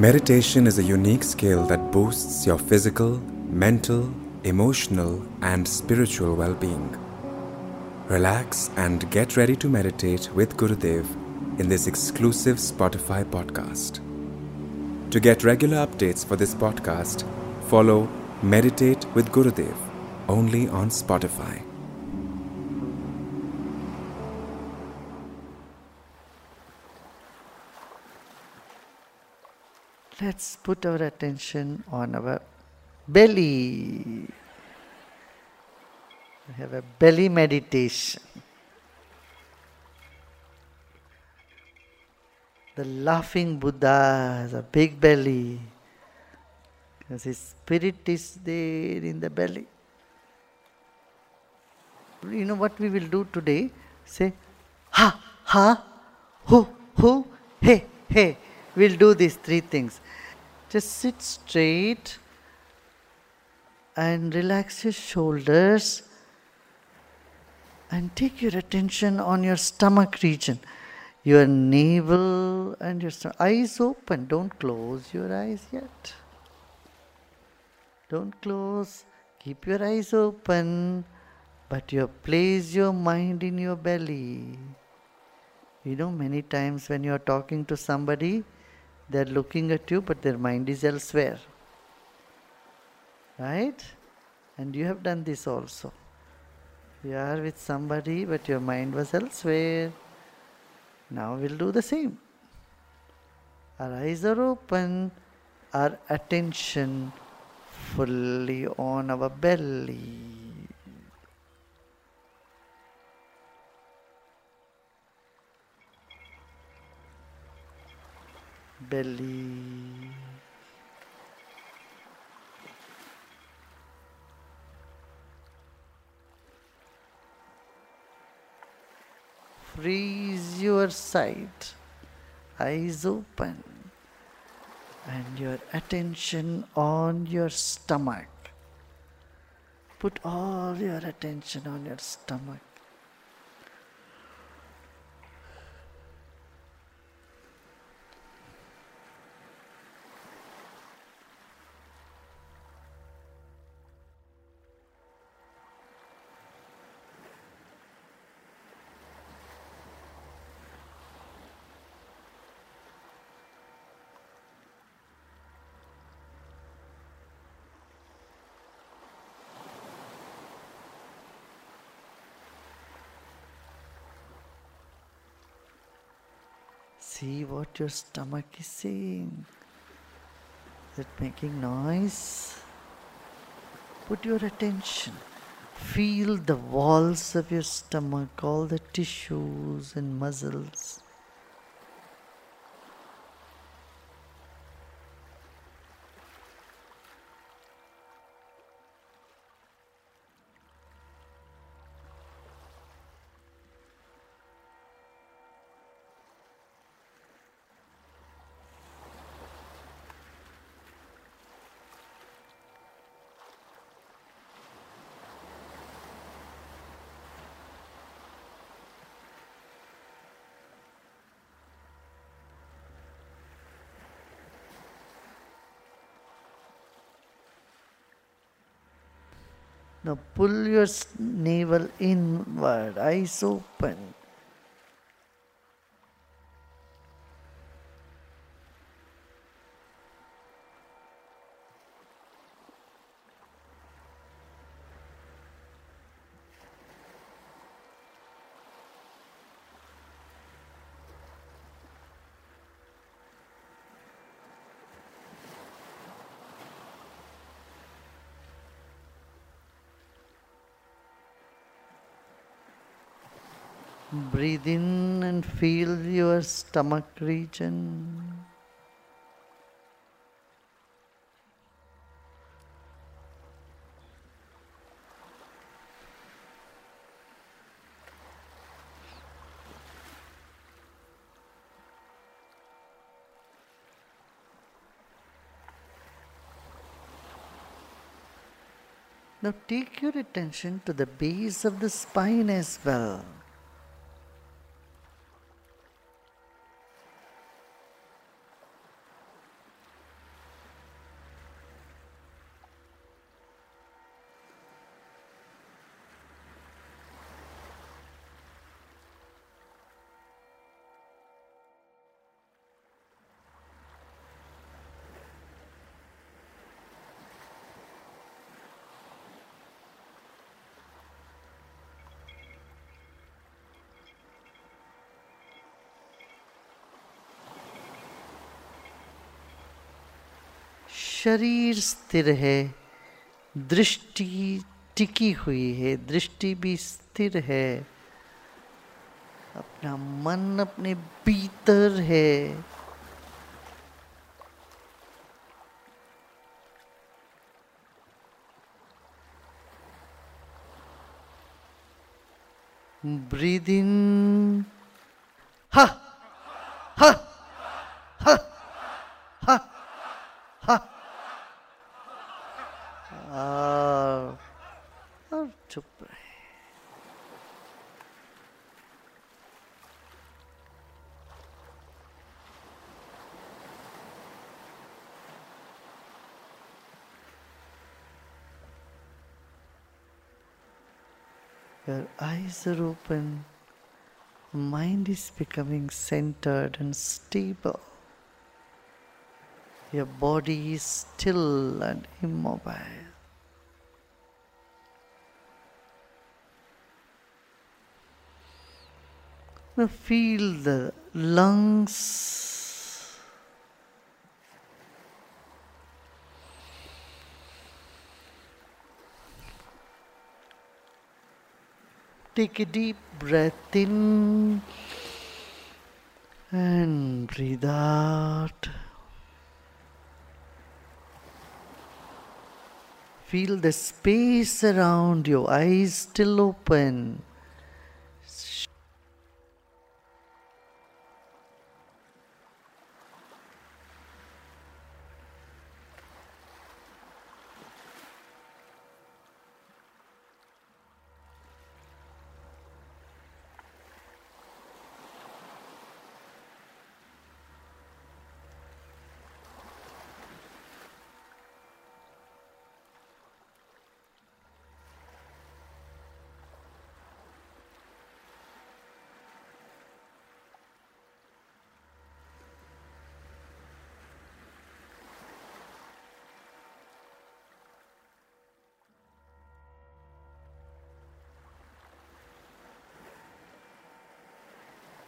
Meditation is a unique skill that boosts your physical, mental, emotional, and spiritual well being. Relax and get ready to meditate with Gurudev in this exclusive Spotify podcast. To get regular updates for this podcast, follow Meditate with Gurudev only on Spotify. Let's put our attention on our belly. We have a belly meditation. The laughing Buddha has a big belly because his spirit is there in the belly. You know what we will do today? Say, ha, ha, hu, hu, hey, hey. We'll do these three things. Just sit straight and relax your shoulders and take your attention on your stomach region, your navel and your eyes open. Don't close your eyes yet. Don't close. Keep your eyes open, but you place your mind in your belly. You know, many times when you are talking to somebody, they are looking at you, but their mind is elsewhere. Right? And you have done this also. You are with somebody, but your mind was elsewhere. Now we'll do the same. Our eyes are open, our attention fully on our belly. Belly. Freeze your sight, eyes open, and your attention on your stomach. Put all your attention on your stomach. See what your stomach is saying. Is it making noise? Put your attention. Feel the walls of your stomach, all the tissues and muscles. Now pull your navel inward, eyes open. Breathe in and feel your stomach region. Now take your attention to the base of the spine as well. शरीर स्थिर है, दृष्टि टिकी हुई है, दृष्टि भी स्थिर है। अपना मन अपने भीतर है। ha ha ha और और चुप रहे Your eyes are open, mind is becoming centered and stable. Your body is still and immobile. Now feel the lungs. Take a deep breath in and breathe out. Feel the space around your eyes still open.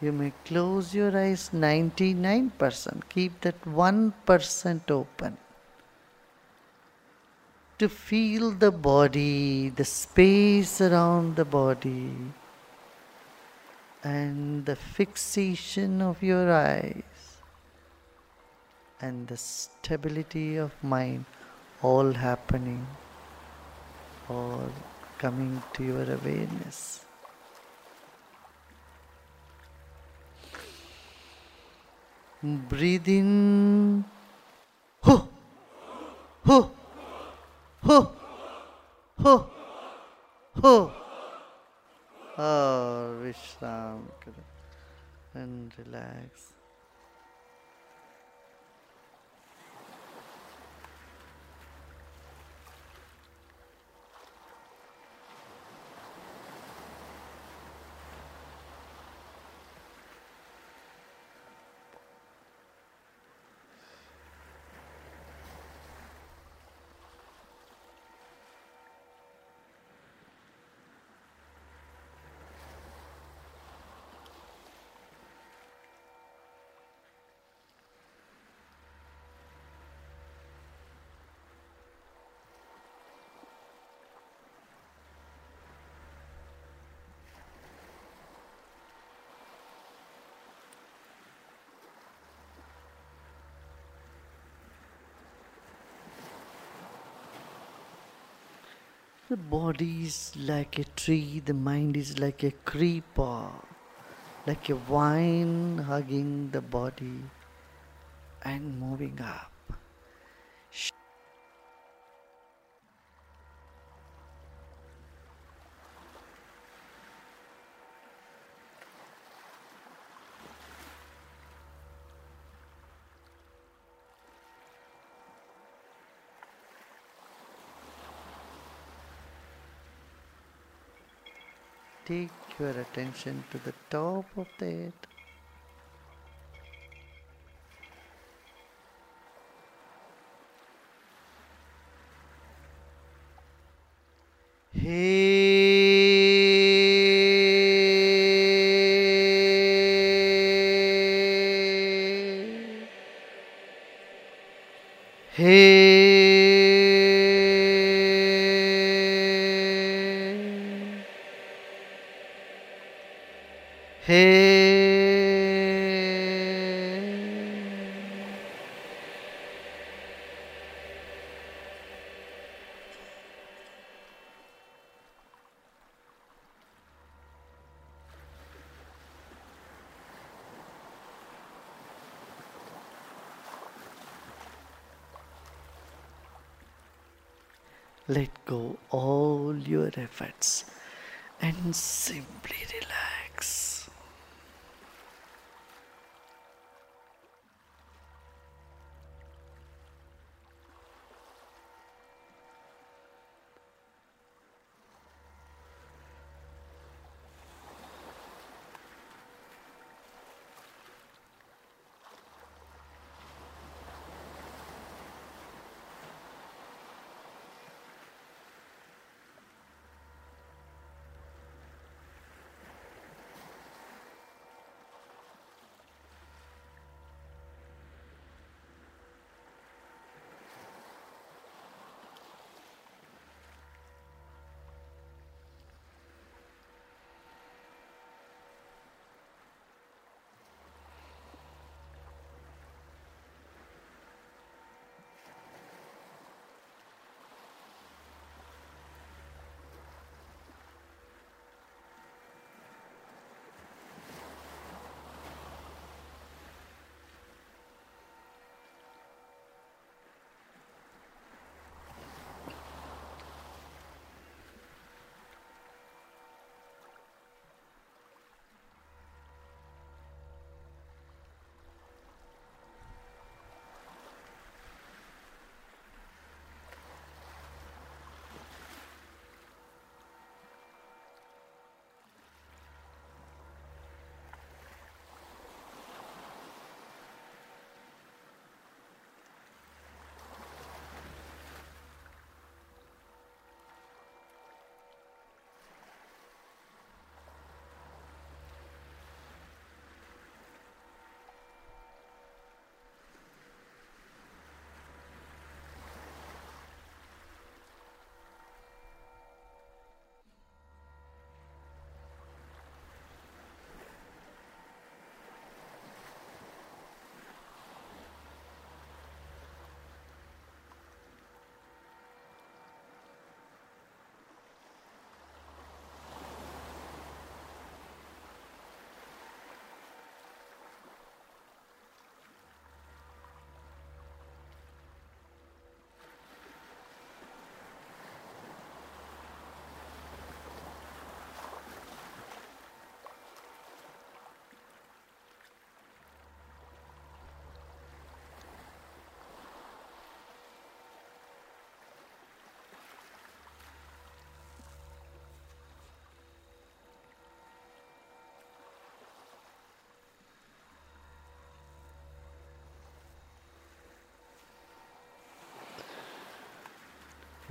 You may close your eyes 99%. Keep that 1% open. To feel the body, the space around the body, and the fixation of your eyes, and the stability of mind all happening, all coming to your awareness. Breathe in. Ho, ho, ho, ho, ho. Oh, Vishram. And relax. The body is like a tree, the mind is like a creeper, like a vine hugging the body and moving up. Take your attention to the top of the head. Hey. Hey. Let go all your efforts and simply relax.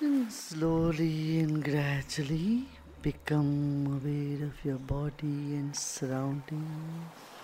And slowly and gradually become aware of your body and surroundings.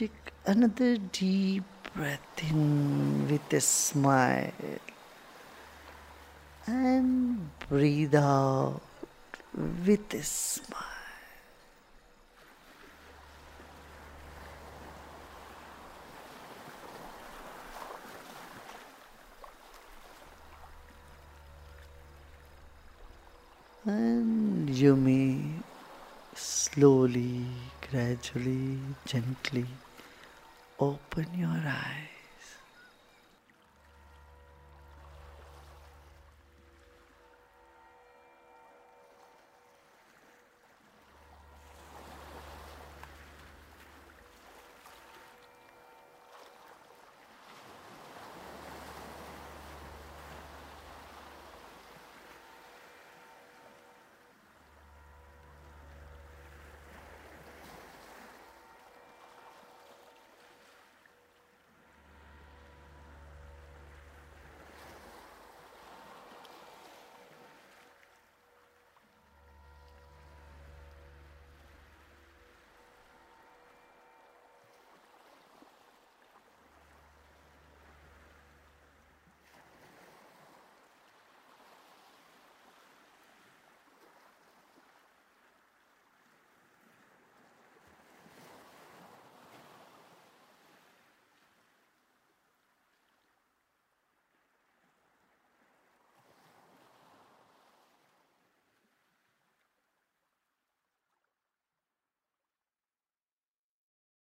Take another deep breath in with a smile and breathe out with a smile. And you may slowly, gradually, gently open your eyes.